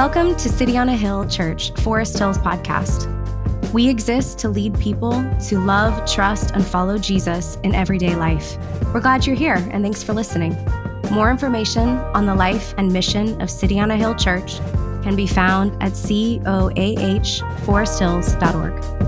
Welcome to City on a Hill Church Forest Hills podcast. We exist to lead people to love, trust, and follow Jesus in everyday life. We're glad you're here and thanks for listening. More information on the life and mission of City on a Hill Church can be found at coahforesthills.org.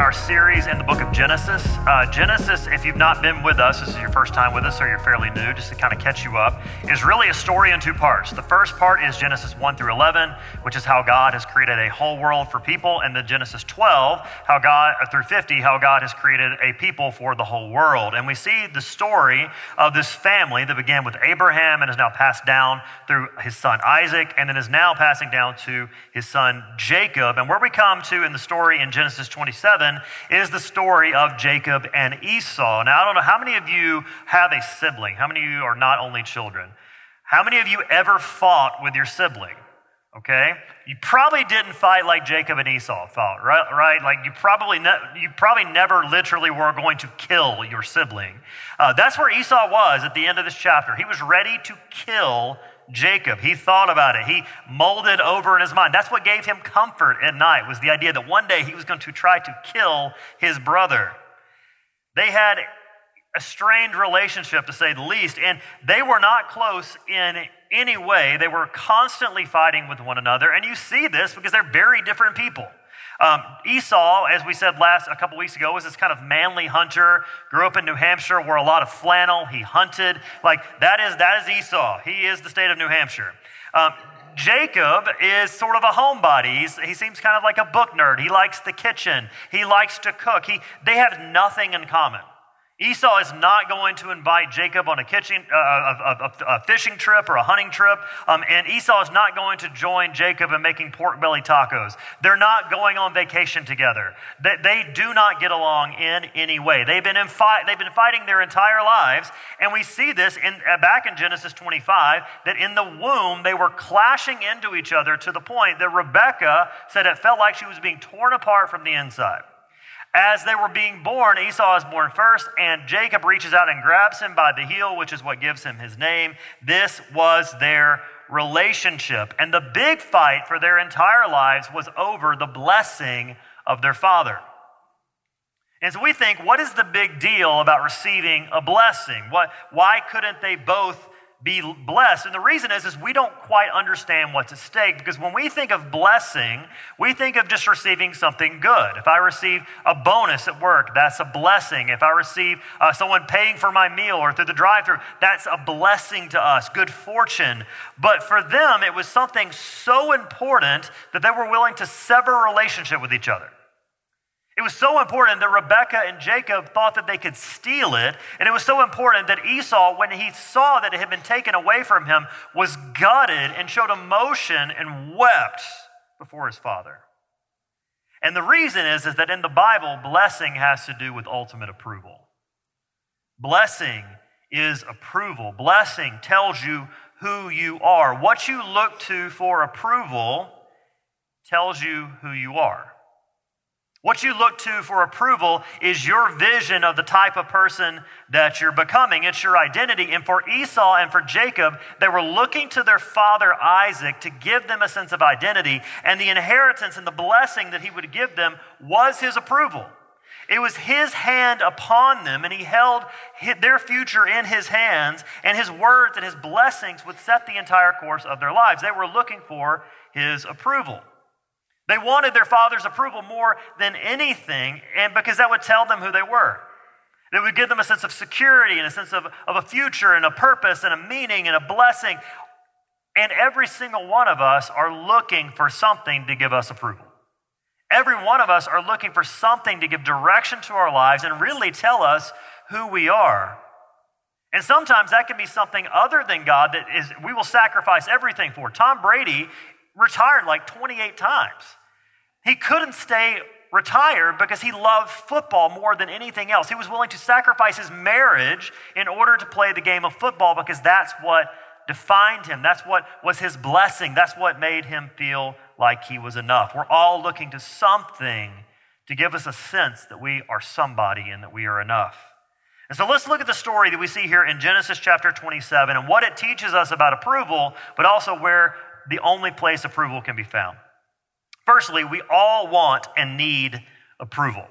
our series in the book of Genesis. Uh, Genesis, if you've not been with us, this is your first time with us or you're fairly new, just to kind of catch you up, is really a story in two parts. The first part is Genesis 1 through 11, which is how God has created a whole world for people, and then Genesis 12, how God uh, through 50, how God has created a people for the whole world. And we see the story of this family that began with Abraham and is now passed down through his son Isaac, and then is now passing down to his son Jacob. And where we come to in the story in Genesis 27 is the story of Jacob and Esau. Now, I don't know how many of you have a sibling? How many of you are not only children? How many of you ever fought with your sibling? Okay? You probably didn't fight like Jacob and Esau fought, right? right? Like you probably, ne- you probably never literally were going to kill your sibling. Uh, that's where Esau was at the end of this chapter. He was ready to kill Jacob. He thought about it. He molded over in his mind. That's what gave him comfort at night was the idea that one day he was going to try to kill his brother. They had a strained relationship to say the least, and they were not close in any way. They were constantly fighting with one another, and you see this because they're very different people. Um, Esau, as we said last a couple weeks ago, was this kind of manly hunter. Grew up in New Hampshire, wore a lot of flannel. He hunted. Like that is that is Esau. He is the state of New Hampshire. Um, Jacob is sort of a homebody. He's, he seems kind of like a book nerd. He likes the kitchen. He likes to cook. He, they have nothing in common. Esau is not going to invite Jacob on a, kitchen, uh, a, a, a, fishing trip or a hunting trip, um, and Esau is not going to join Jacob in making pork belly tacos. They're not going on vacation together. They, they do not get along in any way. They've been, in fight, they've been fighting their entire lives, and we see this in, uh, back in Genesis 25 that in the womb they were clashing into each other to the point that Rebecca said it felt like she was being torn apart from the inside. As they were being born, Esau is born first, and Jacob reaches out and grabs him by the heel, which is what gives him his name. This was their relationship. And the big fight for their entire lives was over the blessing of their father. And so we think, what is the big deal about receiving a blessing? What, why couldn't they both be blessed. And the reason is, is we don't quite understand what's at stake because when we think of blessing, we think of just receiving something good. If I receive a bonus at work, that's a blessing. If I receive uh, someone paying for my meal or through the drive through, that's a blessing to us, good fortune. But for them, it was something so important that they were willing to sever relationship with each other. It was so important that Rebekah and Jacob thought that they could steal it. And it was so important that Esau, when he saw that it had been taken away from him, was gutted and showed emotion and wept before his father. And the reason is, is that in the Bible, blessing has to do with ultimate approval. Blessing is approval. Blessing tells you who you are. What you look to for approval tells you who you are. What you look to for approval is your vision of the type of person that you're becoming. It's your identity. And for Esau and for Jacob, they were looking to their father Isaac to give them a sense of identity. And the inheritance and the blessing that he would give them was his approval. It was his hand upon them, and he held their future in his hands, and his words and his blessings would set the entire course of their lives. They were looking for his approval. They wanted their father's approval more than anything, and because that would tell them who they were. It would give them a sense of security and a sense of, of a future and a purpose and a meaning and a blessing. And every single one of us are looking for something to give us approval. Every one of us are looking for something to give direction to our lives and really tell us who we are. And sometimes that can be something other than God that is we will sacrifice everything for. Tom Brady retired like 28 times. He couldn't stay retired because he loved football more than anything else. He was willing to sacrifice his marriage in order to play the game of football because that's what defined him. That's what was his blessing. That's what made him feel like he was enough. We're all looking to something to give us a sense that we are somebody and that we are enough. And so let's look at the story that we see here in Genesis chapter 27 and what it teaches us about approval, but also where the only place approval can be found. Firstly, we all want and need approval.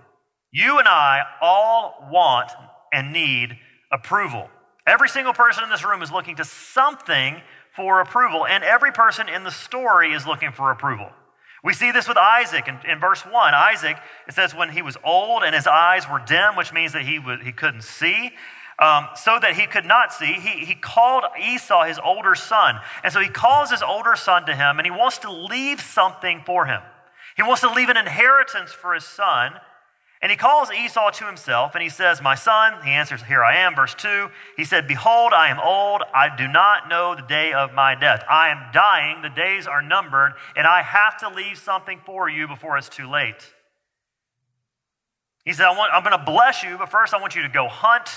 You and I all want and need approval. Every single person in this room is looking to something for approval, and every person in the story is looking for approval. We see this with Isaac in, in, verse 1. Isaac, it says, when he was old and his eyes were dim, which means that he, was, he couldn't see, um, so that he could not see, he, he called Esau his older son. And so he calls his older son to him, and he wants to leave something for him. He wants to leave an inheritance for his son. And he calls Esau to himself and he says, My son, he answers, Here I am. Verse 2, he said, Behold, I am old. I do not know the day of my death. I am dying. The days are numbered, and I have to leave something for you before it's too late. He said, I want, I'm going to bless you, but first I want you to go hunt.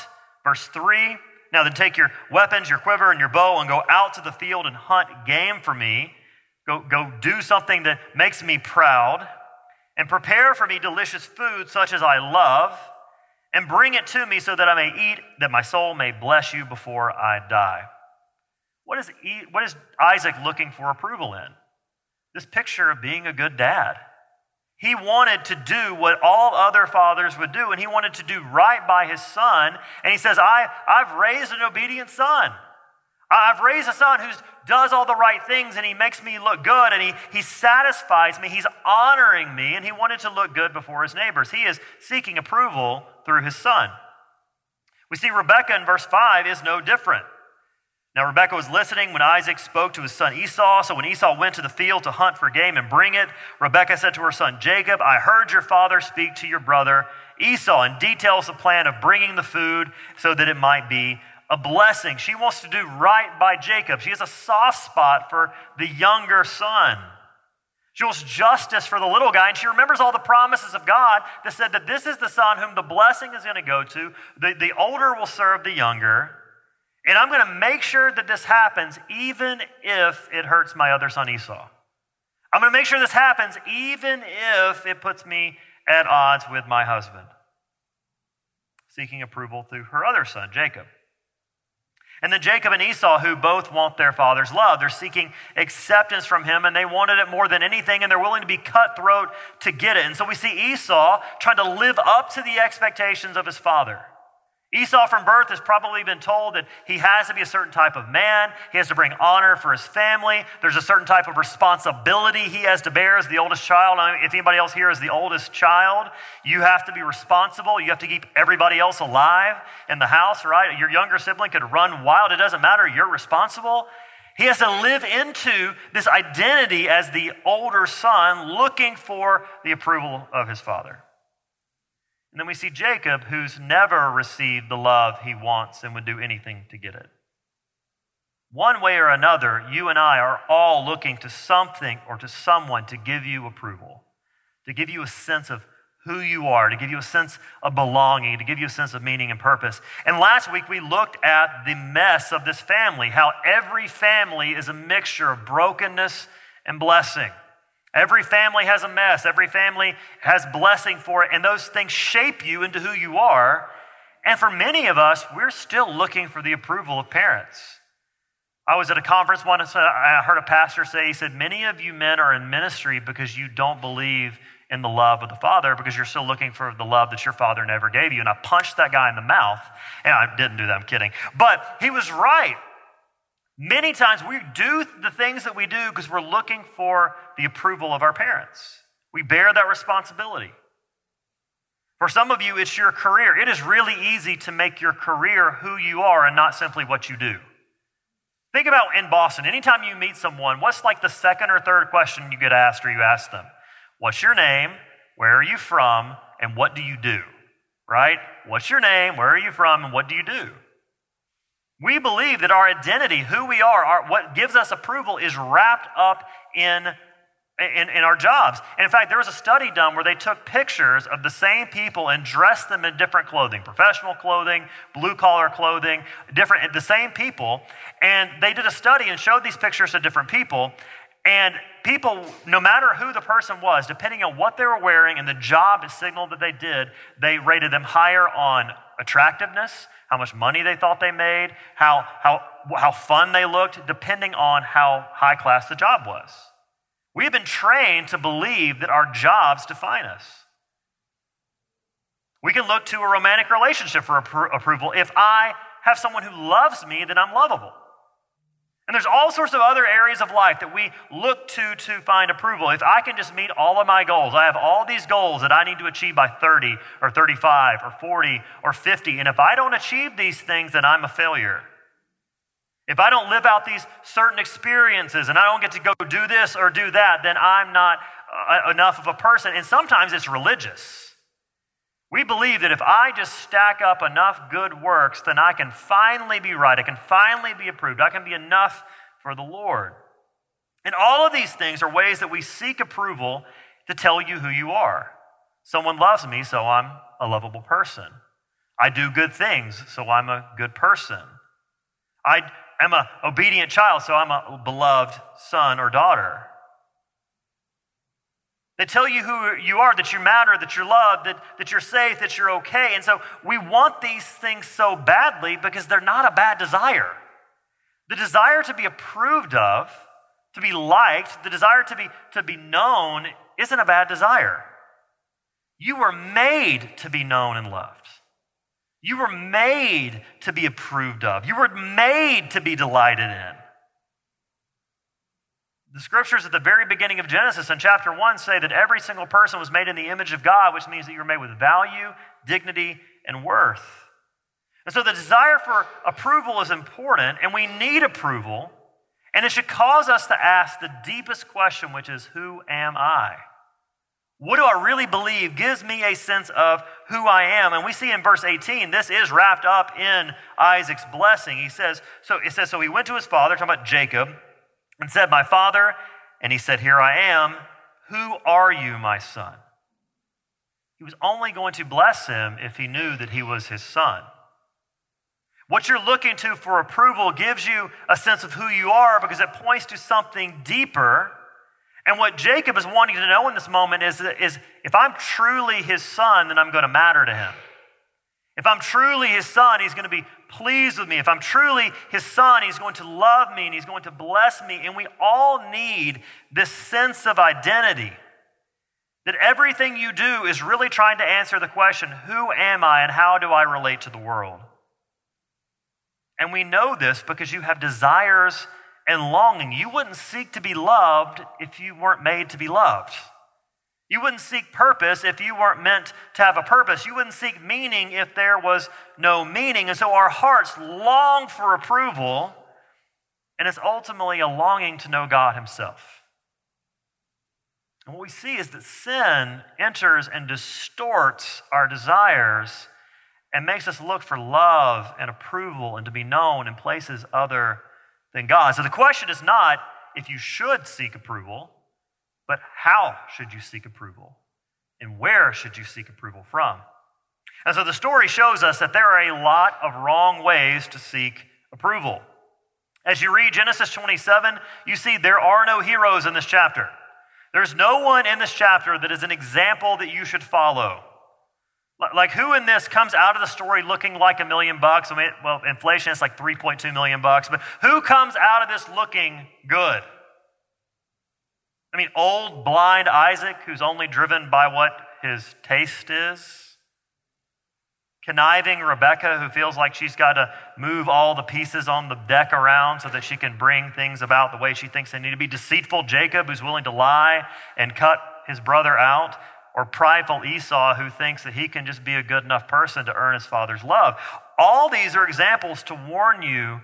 Verse 3, now then take your weapons, your quiver, and your bow and go out to the field and hunt game for me. Go, go do something that makes me proud and prepare for me delicious food such as I love, and bring it to me so that I may eat, that my soul may bless you before I die. What is, what is Isaac looking for approval in? This picture of being a good dad. He wanted to do what all other fathers would do, and he wanted to do right by his son. And he says, I, I've raised an obedient son. I've raised a son who does all the right things and he makes me look good and he, he satisfies me. He's honoring me and he wanted to look good before his neighbors. He is seeking approval through his son. We see Rebekah in verse 5 is no different. Now, Rebekah was listening when Isaac spoke to his son Esau. So, when Esau went to the field to hunt for game and bring it, Rebekah said to her son Jacob, I heard your father speak to your brother Esau and details the plan of bringing the food so that it might be a blessing. She wants to do right by Jacob. She has a soft spot for the younger son. She wants justice for the little guy, and she remembers all the promises of God that said that this is the son whom the blessing is going to go to. The, the older will serve the younger. And I'm going to make sure that this happens even if it hurts my other son Esau. I'm going to make sure this happens even if it puts me at odds with my husband. Seeking approval through her other son, Jacob. And then Jacob and Esau, who both want their father's love, they're seeking acceptance from him and they wanted it more than anything and they're willing to be cutthroat to get it. And so we see Esau trying to live up to the expectations of his father. Esau from birth has probably been told that he has to be a certain type of man. He has to bring honor for his family. There's a certain type of responsibility he has to bear as the oldest child. If anybody else here is the oldest child, you have to be responsible. You have to keep everybody else alive in the house, right? Your younger sibling could run wild. It doesn't matter. You're responsible. He has to live into this identity as the older son, looking for the approval of his father. And then we see Jacob, who's never received the love he wants and would do anything to get it. One way or another, you and I are all looking to something or to someone to give you approval, to give you a sense of who you are, to give you a sense of belonging, to give you a sense of meaning and purpose. And last week we looked at the mess of this family, how every family is a mixture of brokenness and blessing. Every family has a mess, every family has blessing for it, and those things shape you into who you are. And for many of us, we're still looking for the approval of parents. I was at a conference once, I heard a pastor say, he said, Many of you men are in ministry because you don't believe in the love of the Father because you're still looking for the love that your Father never gave you. And I punched that guy in the mouth. And I didn't do that, I'm kidding. But he was right. Many times we do the things that we do because we're looking for the approval of our parents. We bear that responsibility. For some of you, it's your career. It is really easy to make your career who you are and not simply what you do. Think about in Boston, anytime you meet someone, what's like the second or third question you get asked or you ask them? What's your name? Where are you from? And what do you do? Right? What's your name? Where are you from? And what do you do? We believe that our identity, who we are, our, what gives us approval, is wrapped up in, in, in, our jobs. And in fact, there was a study done where they took pictures of the same people and dressed them in different clothing professional clothing, blue collar clothing, different, the same people. And they did a study and showed these pictures to different people. And people, no matter who the person was, depending on what they were wearing and the job signal that they did, they rated them higher on attractiveness, how much money they thought they made, how, how, how fun they looked, depending on how high class the job was. We have been trained to believe that our jobs define us. We can look to a romantic relationship for appro- approval. If I have someone who loves me, then I'm lovable. And there's all sorts of other areas of life that we look to to find approval. If I can just meet all of my goals, I have all these goals that I need to achieve by 30 or 35 or 40 or 50. And if I don't achieve these things, then I'm a failure. If I don't live out these certain experiences and I don't get to go do this or do that, then I'm not uh, enough of a person. And sometimes it's religious. We believe that if I just stack up enough good works, then I can finally be right. I can finally be approved. I can be enough for the Lord. And all of these things are ways that we seek approval to tell you who you are. Someone loves me, so I'm a lovable person. I do good things, so I'm a good person. I am an obedient child, so I'm a beloved son or daughter. They tell you who you are, that you matter, that you're loved, that, that you're safe, that you're okay. And so we want these things so badly because they're not a bad desire. The desire to be approved of, to be liked, the desire to be, to be known isn't a bad desire. You were made to be known and loved. You were made to be approved of. You were made to be delighted in. The scriptures at the very beginning of Genesis in chapter 1 say that every single person was made in the image of God, which means that you're made with value, dignity, and worth. And so the desire for approval is important, and we need approval, and it should cause us to ask the deepest question, which is Who am I? What do I really believe gives me a sense of who I am? And we see in verse 18, this is wrapped up in Isaac's blessing. He says, so it says, so he went to his father, talking about Jacob, and said, My father. And he said, Here I am. Who are you, my son? He was only going to bless him if he knew that he was his son. What you're looking to for approval gives you a sense of who you are because it points to something deeper. And what Jacob is wanting to know in this moment is, is if I'm truly his son, then I'm going to matter to him. If I'm truly his son, he's going to be pleased with me. If I'm truly his son, he's going to love me and he's going to bless me. And we all need this sense of identity that everything you do is really trying to answer the question who am I and how do I relate to the world? And we know this because you have desires and longing. You wouldn't seek to be loved if you weren't made to be loved. You wouldn't seek purpose if you weren't meant to have a purpose. You wouldn't seek meaning if there was no meaning. And so our hearts long for approval, and it's ultimately a longing to know God Himself. And what we see is that sin enters and distorts our desires and makes us look for love and approval and to be known in places other than God. So the question is not if you should seek approval. But how should you seek approval? And where should you seek approval from? And so the story shows us that there are a lot of wrong ways to seek approval. As you read Genesis 27, you see there are no heroes in this chapter. There's no one in this chapter that is an example that you should follow. Like, who in this comes out of the story looking like a million bucks? I mean, well, inflation is like 3.2 million bucks, but who comes out of this looking good? I mean, old, blind Isaac, who's only driven by what his taste is. Conniving Rebecca, who feels like she's got to move all the pieces on the deck around so that she can bring things about the way she thinks they need to be. Deceitful Jacob, who's willing to lie and cut his brother out. Or prideful Esau, who thinks that he can just be a good enough person to earn his father's love. All these are examples to warn you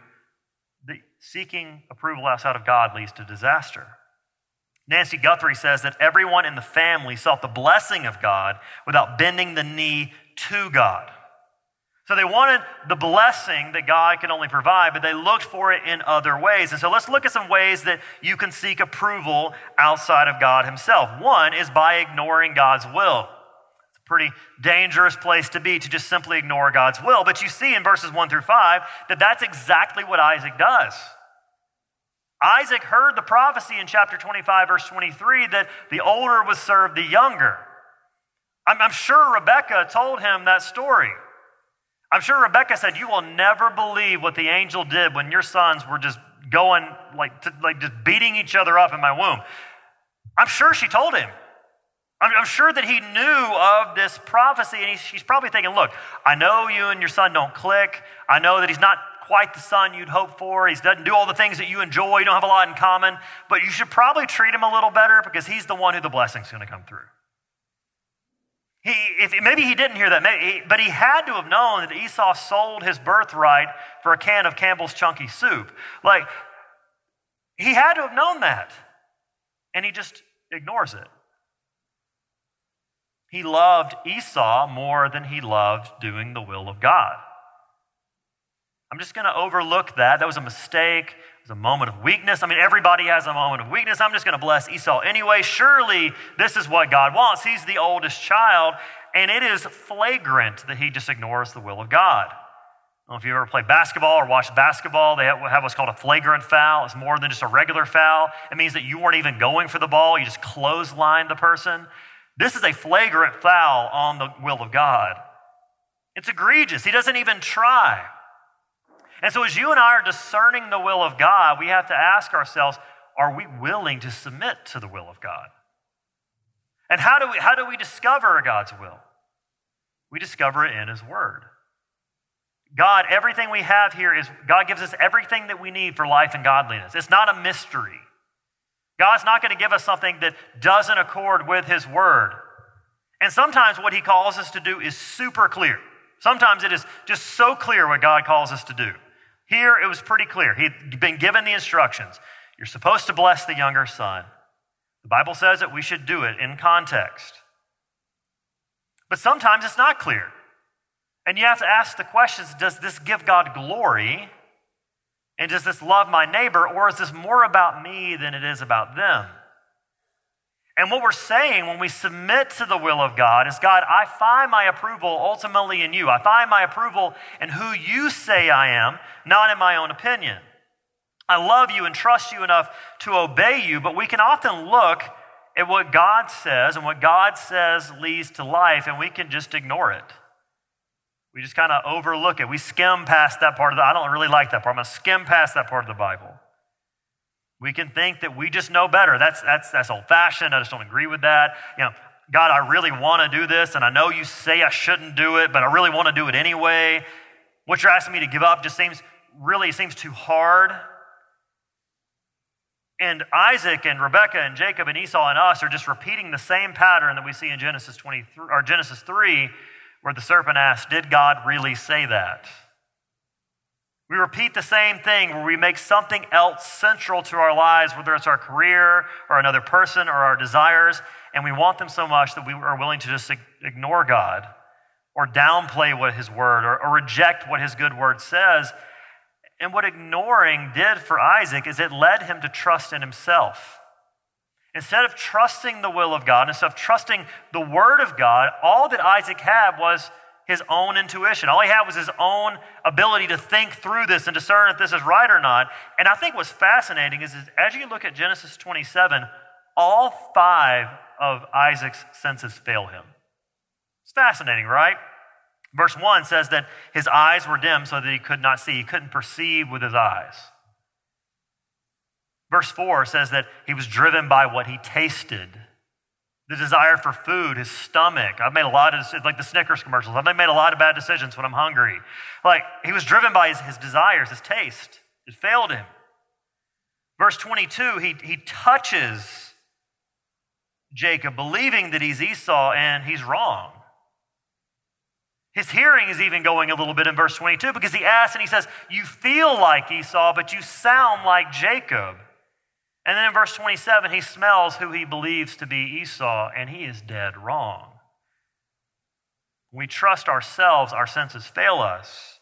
that seeking approval outside of God leads to disaster. Nancy Guthrie says that everyone in the family sought the blessing of God without bending the knee to God. So they wanted the blessing that God can only provide, but they looked for it in other ways. And so let's look at some ways that you can seek approval outside of God Himself. One is by ignoring God's will. It's a pretty dangerous place to be to just simply ignore God's will. But you see in verses 1 through 5 that that's exactly what Isaac does. Isaac heard the prophecy in chapter 25, verse 23, that the older was served the younger. I'm, I'm sure Rebecca told him that story. I'm sure Rebecca said, You will never believe what the angel did when your sons were just going, like, to, like just beating each other up in my womb. I'm sure she told him. I'm, I'm sure that he knew of this prophecy, and he's, he's probably thinking, Look, I know you and your son don't click. I know that he's not quite the son you'd hope for. He doesn't do all the things that you enjoy. You don't have a lot in common. But you should probably treat him a little better because he's the one who the blessing's going to come through. He, if, maybe he didn't hear that, maybe, but he had to have known that Esau sold his birthright for a can of Campbell's Chunky Soup. Like, he had to have known that. And he just ignores it. He loved Esau more than he loved doing the will of God. I'm just going to overlook that. That was a mistake. It was a moment of weakness. I mean, everybody has a moment of weakness. I'm just going to bless Esau anyway. Surely this is what God wants. He's the oldest child, and it is flagrant that he just ignores the will of God. I if you ever played basketball or watched basketball. They have what's called a flagrant foul. It's more than just a regular foul. It means that you weren't even going for the ball, you just clotheslined the person. This is a flagrant foul on the will of God. It's egregious. He doesn't even try. And so, as you and I are discerning the will of God, we have to ask ourselves are we willing to submit to the will of God? And how do we, how do we discover God's will? We discover it in His Word. God, everything we have here is God gives us everything that we need for life and godliness. It's not a mystery. God's not going to give us something that doesn't accord with His Word. And sometimes what He calls us to do is super clear. Sometimes it is just so clear what God calls us to do. Here it was pretty clear. He'd been given the instructions. You're supposed to bless the younger son. The Bible says that we should do it in context. But sometimes it's not clear. And you have to ask the questions does this give God glory? And does this love my neighbor? Or is this more about me than it is about them? And what we're saying when we submit to the will of God is God, I find my approval ultimately in you. I find my approval in who you say I am, not in my own opinion. I love you and trust you enough to obey you, but we can often look at what God says, and what God says leads to life, and we can just ignore it. We just kind of overlook it. We skim past that part of the I don't really like that part. I'm going to skim past that part of the Bible. We can think that we just know better. That's, that's, that's old fashioned. I just don't agree with that. You know, God, I really want to do this, and I know you say I shouldn't do it, but I really want to do it anyway. What you're asking me to give up just seems really seems too hard. And Isaac and Rebekah and Jacob and Esau and us are just repeating the same pattern that we see in Genesis 23 or Genesis 3, where the serpent asked, Did God really say that? We repeat the same thing where we make something else central to our lives, whether it's our career or another person or our desires, and we want them so much that we are willing to just ignore God or downplay what His word or, or reject what His good word says. And what ignoring did for Isaac is it led him to trust in himself. Instead of trusting the will of God, instead of trusting the word of God, all that Isaac had was his own intuition. All he had was his own ability to think through this and discern if this is right or not. And I think what's fascinating is, is as you look at Genesis 27, all five of Isaac's senses fail him. It's fascinating, right? Verse 1 says that his eyes were dim so that he could not see, he couldn't perceive with his eyes. Verse 4 says that he was driven by what he tasted the desire for food, his stomach. I've made a lot of, like the Snickers commercials, I've made a lot of bad decisions when I'm hungry. Like, he was driven by his, his desires, his taste. It failed him. Verse 22, he, he touches Jacob, believing that he's Esau, and he's wrong. His hearing is even going a little bit in verse 22 because he asks and he says, You feel like Esau, but you sound like Jacob. And then in verse 27, he smells who he believes to be Esau, and he is dead wrong. we trust ourselves, our senses fail us.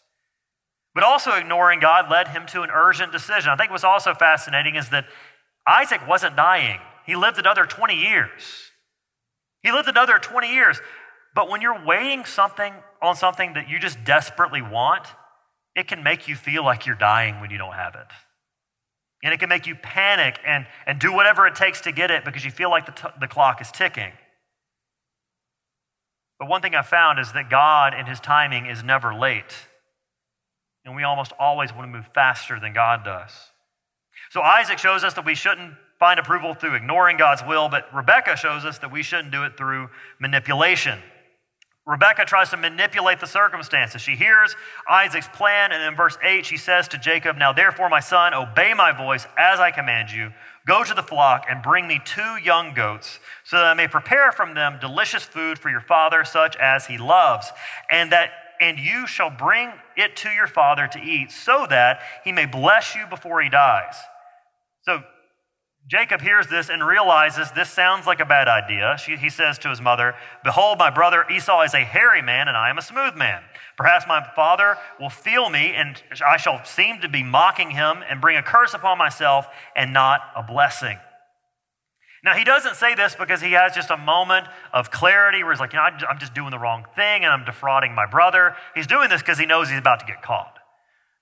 But also ignoring God led him to an urgent decision. I think what's also fascinating is that Isaac wasn't dying, he lived another 20 years. He lived another 20 years. But when you're waiting something on something that you just desperately want, it can make you feel like you're dying when you don't have it. And it can make you panic and, and do whatever it takes to get it because you feel like the, t- the clock is ticking. But one thing I found is that God in his timing is never late. And we almost always want to move faster than God does. So Isaac shows us that we shouldn't find approval through ignoring God's will, but Rebecca shows us that we shouldn't do it through manipulation. Rebecca tries to manipulate the circumstances. She hears Isaac's plan, and in verse 8, she says to Jacob, Now therefore, my son, obey my voice as I command you. Go to the flock and bring me two young goats, so that I may prepare from them delicious food for your father, such as he loves, and that and you shall bring it to your father to eat, so that he may bless you before he dies. So Jacob hears this and realizes this sounds like a bad idea. She, he says to his mother, Behold, my brother Esau is a hairy man, and I am a smooth man. Perhaps my father will feel me, and I shall seem to be mocking him and bring a curse upon myself and not a blessing. Now, he doesn't say this because he has just a moment of clarity where he's like, you know, I'm just doing the wrong thing and I'm defrauding my brother. He's doing this because he knows he's about to get caught.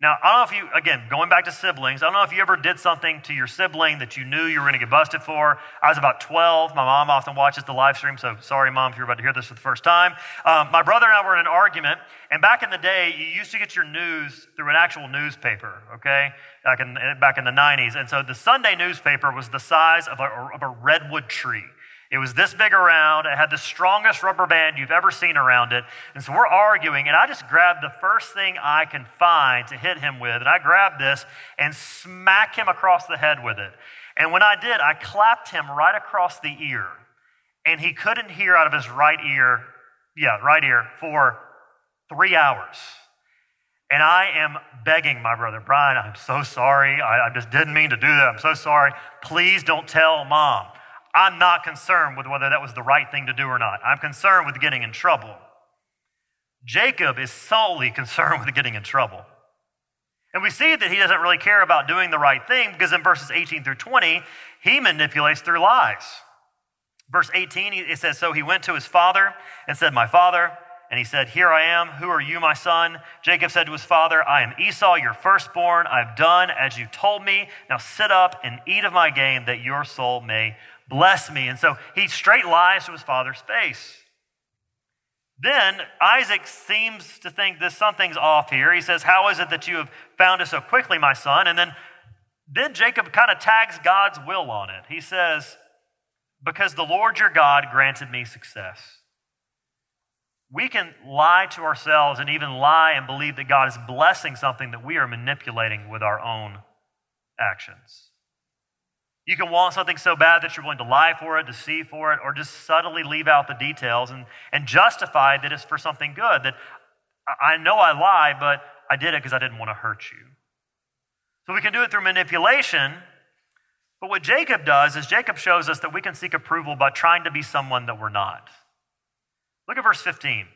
Now, I don't know if you, again, going back to siblings, I don't know if you ever did something to your sibling that you knew you were going to get busted for. I was about 12. My mom often watches the live stream, so sorry, mom, if you're about to hear this for the first time. Um, my brother and I were in an argument, and back in the day, you used to get your news through an actual newspaper, okay? Back in, back in the 90s. And so the Sunday newspaper was the size of a, of a redwood tree. It was this big around. It had the strongest rubber band you've ever seen around it. And so we're arguing, and I just grabbed the first thing I can find to hit him with. And I grabbed this and smack him across the head with it. And when I did, I clapped him right across the ear. And he couldn't hear out of his right ear, yeah, right ear, for three hours. And I am begging my brother, Brian, I'm so sorry. I, I just didn't mean to do that. I'm so sorry. Please don't tell mom. I'm not concerned with whether that was the right thing to do or not. I'm concerned with getting in trouble. Jacob is solely concerned with getting in trouble. And we see that he doesn't really care about doing the right thing because in verses 18 through 20, he manipulates through lies. Verse 18, it says, So he went to his father and said, My father. And he said, Here I am. Who are you, my son? Jacob said to his father, I am Esau, your firstborn. I've done as you told me. Now sit up and eat of my game that your soul may bless me. And so he straight lies to his father's face. Then Isaac seems to think that something's off here. He says, How is it that you have found us so quickly, my son? And then, then Jacob kind of tags God's will on it. He says, Because the Lord your God granted me success. We can lie to ourselves and even lie and believe that God is blessing something that we are manipulating with our own actions. You can want something so bad that you're willing to lie for it, deceive for it, or just subtly leave out the details and, and justify that it's for something good. That I know I lie, but I did it because I didn't want to hurt you. So we can do it through manipulation. But what Jacob does is Jacob shows us that we can seek approval by trying to be someone that we're not. Look at verse 15.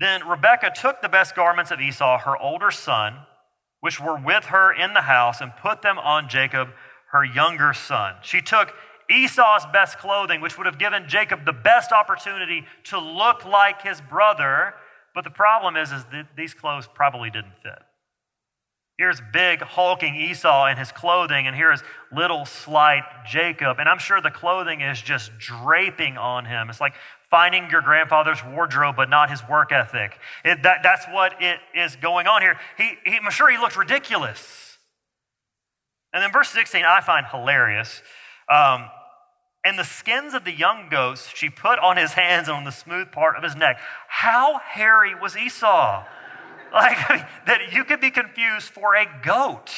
Then Rebekah took the best garments of Esau, her older son, which were with her in the house, and put them on Jacob her younger son. She took Esau's best clothing, which would have given Jacob the best opportunity to look like his brother. But the problem is, is that these clothes probably didn't fit. Here's big, hulking Esau in his clothing, and here's little, slight Jacob. And I'm sure the clothing is just draping on him. It's like finding your grandfather's wardrobe, but not his work ethic. It, that, that's what it is going on here. He, he, I'm sure he looked ridiculous. And then verse 16, I find hilarious. Um, and the skins of the young goats she put on his hands and on the smooth part of his neck. How hairy was Esau? Like, I mean, that you could be confused for a goat.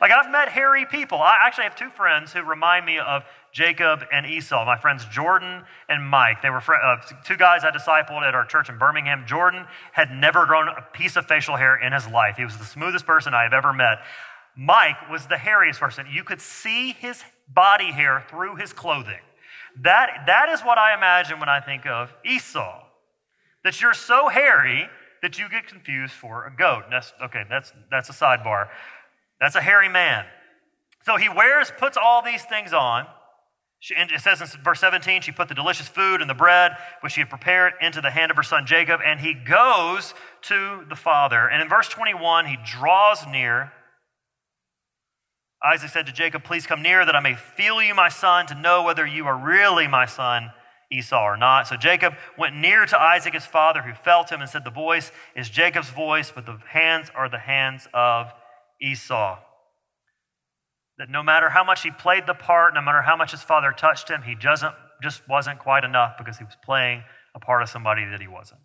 Like, I've met hairy people. I actually have two friends who remind me of Jacob and Esau. My friends Jordan and Mike. They were fr- uh, two guys I discipled at our church in Birmingham. Jordan had never grown a piece of facial hair in his life. He was the smoothest person I have ever met. Mike was the hairiest person. You could see his body hair through his clothing. That, that is what I imagine when I think of Esau. That you're so hairy that you get confused for a goat. That's, okay, that's, that's a sidebar. That's a hairy man. So he wears, puts all these things on. She, it says in verse 17, she put the delicious food and the bread which she had prepared into the hand of her son Jacob, and he goes to the father. And in verse 21, he draws near Isaac said to Jacob, Please come near that I may feel you, my son, to know whether you are really my son Esau or not. So Jacob went near to Isaac, his father, who felt him and said, The voice is Jacob's voice, but the hands are the hands of Esau. That no matter how much he played the part, no matter how much his father touched him, he doesn't, just wasn't quite enough because he was playing a part of somebody that he wasn't.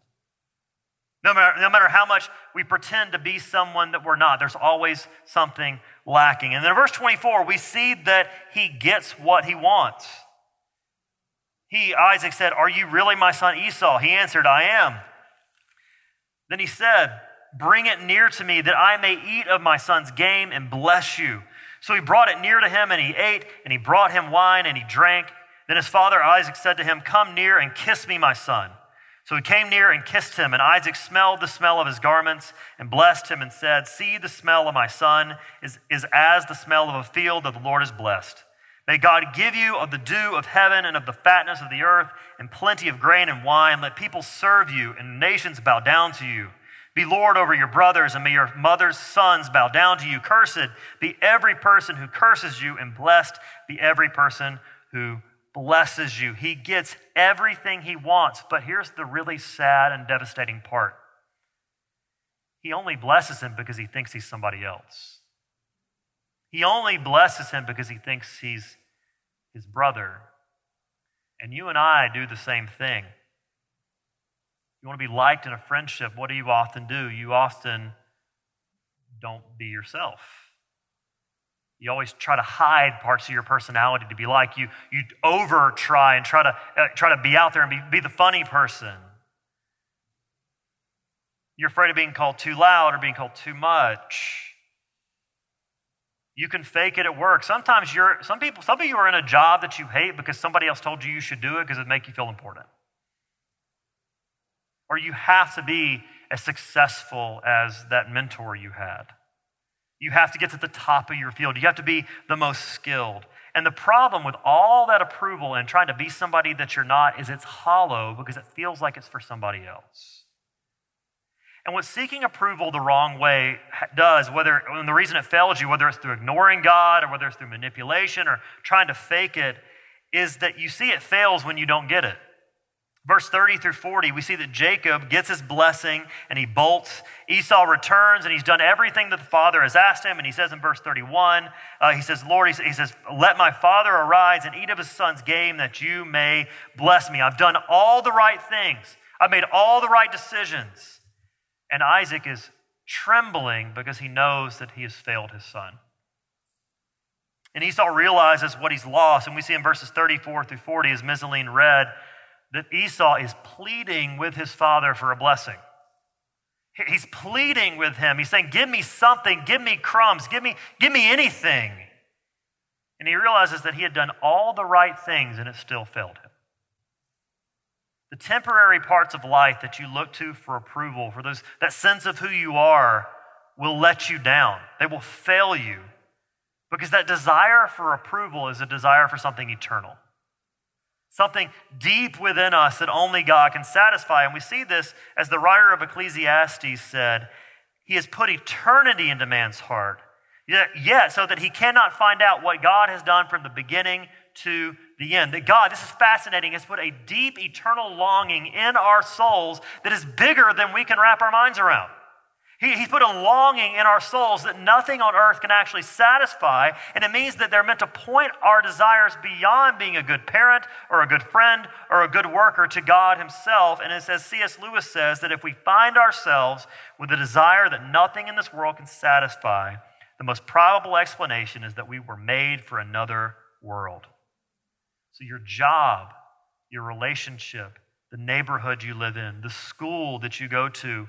No matter, no matter how much we pretend to be someone that we're not, there's always something lacking. And then in verse 24, we see that he gets what he wants. He, Isaac said, Are you really my son Esau? He answered, I am. Then he said, Bring it near to me that I may eat of my son's game and bless you. So he brought it near to him and he ate, and he brought him wine and he drank. Then his father Isaac said to him, Come near and kiss me, my son. So he came near and kissed him, and Isaac smelled the smell of his garments and blessed him and said, See, the smell of my son is, is as the smell of a field that the Lord has blessed. May God give you of the dew of heaven and of the fatness of the earth and plenty of grain and wine. Let people serve you and nations bow down to you. Be Lord over your brothers, and may your mother's sons bow down to you. Cursed be every person who curses you, and blessed be every person who blesses you. He gets everything he wants. But here's the really sad and devastating part he only blesses him because he thinks he's somebody else. He only blesses him because he thinks he's his brother. And you and I do the same thing. You want to be liked in a friendship, what do you often do? You often don't be yourself. You always try to hide parts of your personality to be like you. You over try and try to uh, try to be out there and be, be the funny person. You're afraid of being called too loud or being called too much. You can fake it at work. Sometimes you're some people some of you are in a job that you hate because somebody else told you you should do it because it make you feel important. Or you have to be as successful as that mentor you had. You have to get to the top of your field. You have to be the most skilled. And the problem with all that approval and trying to be somebody that you're not is it's hollow because it feels like it's for somebody else. And what seeking approval the wrong way does, whether and the reason it fails you, whether it's through ignoring God or whether it's through manipulation or trying to fake it, is that you see it fails when you don't get it. Verse 30 through 40, we see that Jacob gets his blessing and he bolts. Esau returns and he's done everything that the father has asked him. And he says in verse 31, uh, he says, Lord, he says, let my father arise and eat of his son's game that you may bless me. I've done all the right things, I've made all the right decisions. And Isaac is trembling because he knows that he has failed his son. And Esau realizes what he's lost. And we see in verses 34 through 40, as Micheline read, that Esau is pleading with his father for a blessing. He's pleading with him. He's saying, Give me something, give me crumbs, give me, give me anything. And he realizes that he had done all the right things and it still failed him. The temporary parts of life that you look to for approval, for those, that sense of who you are, will let you down. They will fail you because that desire for approval is a desire for something eternal something deep within us that only God can satisfy. And we see this as the writer of Ecclesiastes said, He has put eternity into man's heart. Yet, so that he cannot find out what God has done from the beginning to the end. That God, this is fascinating, has put a deep, eternal longing in our souls that is bigger than we can wrap our minds around. He, he's put a longing in our souls that nothing on earth can actually satisfy. And it means that they're meant to point our desires beyond being a good parent or a good friend or a good worker to God Himself. And it says, C.S. Lewis says that if we find ourselves with a desire that nothing in this world can satisfy, the most probable explanation is that we were made for another world. So, your job, your relationship, the neighborhood you live in, the school that you go to,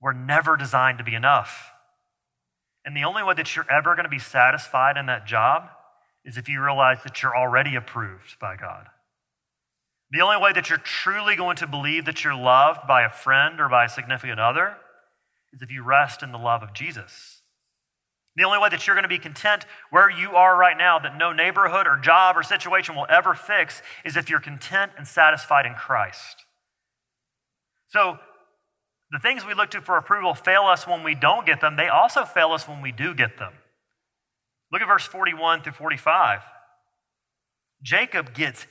were never designed to be enough. And the only way that you're ever going to be satisfied in that job is if you realize that you're already approved by God. The only way that you're truly going to believe that you're loved by a friend or by a significant other is if you rest in the love of Jesus. The only way that you're going to be content where you are right now, that no neighborhood or job or situation will ever fix, is if you're content and satisfied in Christ. So, the things we look to for approval fail us when we don't get them, they also fail us when we do get them. Look at verse 41 through 45. Jacob gets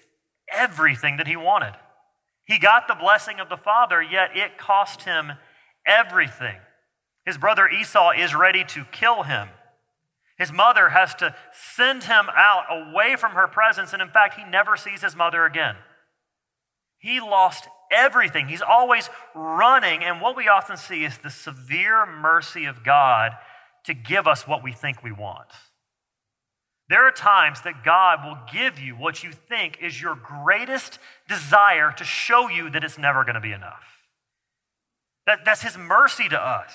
everything that he wanted. He got the blessing of the father, yet it cost him everything. His brother Esau is ready to kill him. His mother has to send him out away from her presence, and in fact, he never sees his mother again. He lost everything. He's always running, and what we often see is the severe mercy of God to give us what we think we want. There are times that God will give you what you think is your greatest desire to show you that it's never going to be enough. That, that's His mercy to us.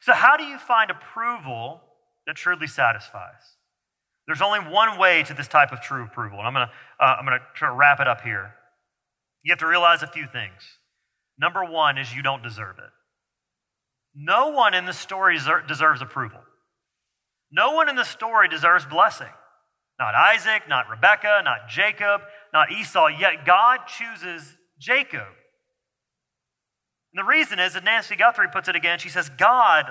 So, how do you find approval that truly satisfies? There's only one way to this type of true approval, and I'm going to uh, I'm going to wrap it up here. You have to realize a few things. Number one is you don't deserve it. No one in the story deserves approval. No one in the story deserves blessing. Not Isaac, not Rebekah, not Jacob, not Esau, yet God chooses Jacob. And the reason is that Nancy Guthrie puts it again. She says, God,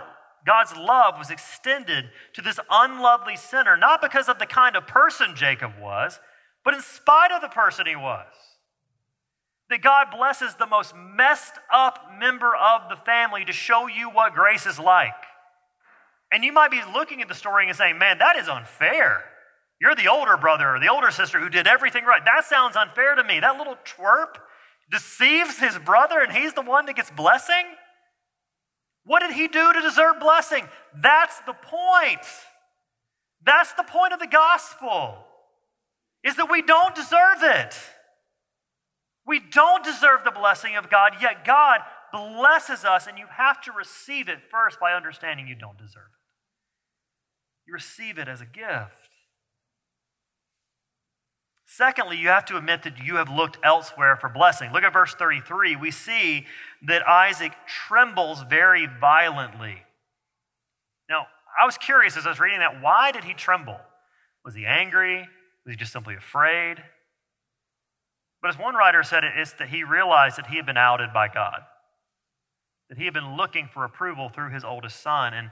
God's love was extended to this unlovely sinner, not because of the kind of person Jacob was, but in spite of the person he was. That God blesses the most messed up member of the family to show you what grace is like. And you might be looking at the story and saying, man, that is unfair. You're the older brother or the older sister who did everything right. That sounds unfair to me. That little twerp deceives his brother and he's the one that gets blessing? What did he do to deserve blessing? That's the point. That's the point of the gospel. Is that we don't deserve it. We don't deserve the blessing of God, yet God blesses us, and you have to receive it first by understanding you don't deserve it. You receive it as a gift. Secondly, you have to admit that you have looked elsewhere for blessing. Look at verse 33. We see that Isaac trembles very violently. Now, I was curious as I was reading that. Why did he tremble? Was he angry? Was he just simply afraid? But as one writer said, it's that he realized that he had been outed by God, that he had been looking for approval through his oldest son, and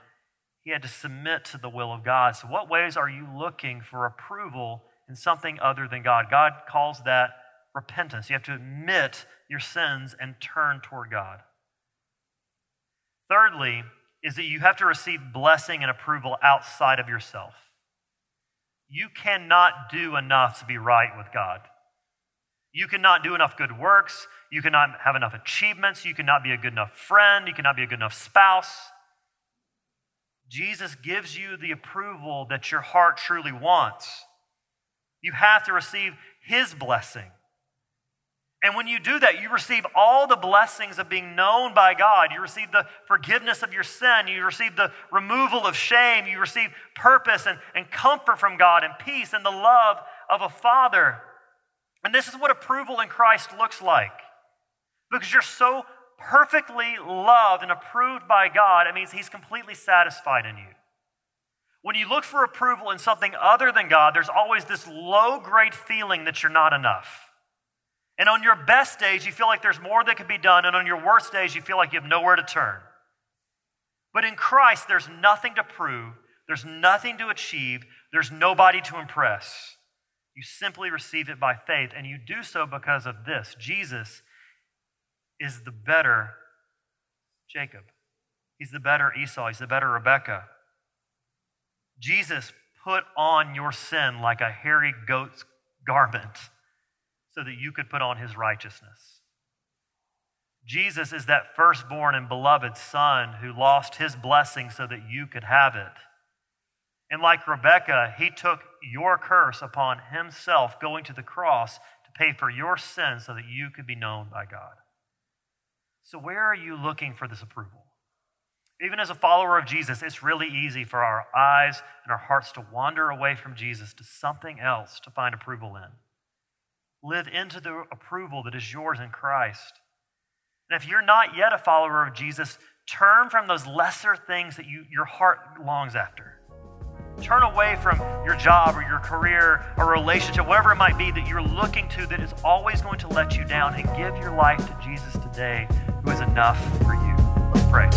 he had to submit to the will of God. So, what ways are you looking for approval in something other than God. God calls that repentance. You have to admit your sins and turn toward God. Thirdly, is that you have to receive blessing and approval outside of yourself. You cannot do enough to be right with God. You cannot do enough good works. You cannot have enough achievements. You cannot be a good enough friend. You cannot be a good enough spouse. Jesus gives you the approval that your heart truly wants. You have to receive His blessing. And when you do that, you receive all the blessings of being known by God. You receive the forgiveness of your sin. You receive the removal of shame. You receive purpose and, and comfort from God and peace and the love of a father. And this is what approval in Christ looks like. Because you're so perfectly loved and approved by God, it means He's completely satisfied in you. When you look for approval in something other than God, there's always this low grade feeling that you're not enough. And on your best days, you feel like there's more that could be done. And on your worst days, you feel like you have nowhere to turn. But in Christ, there's nothing to prove, there's nothing to achieve, there's nobody to impress. You simply receive it by faith, and you do so because of this Jesus is the better Jacob. He's the better Esau. He's the better Rebekah. Jesus put on your sin like a hairy goat's garment so that you could put on his righteousness. Jesus is that firstborn and beloved son who lost his blessing so that you could have it. And like Rebekah, he took your curse upon himself, going to the cross to pay for your sin so that you could be known by God. So, where are you looking for this approval? Even as a follower of Jesus, it's really easy for our eyes and our hearts to wander away from Jesus to something else to find approval in. Live into the approval that is yours in Christ. And if you're not yet a follower of Jesus, turn from those lesser things that you, your heart longs after. Turn away from your job or your career or relationship, whatever it might be that you're looking to that is always going to let you down, and give your life to Jesus today, who is enough for you. Let's pray.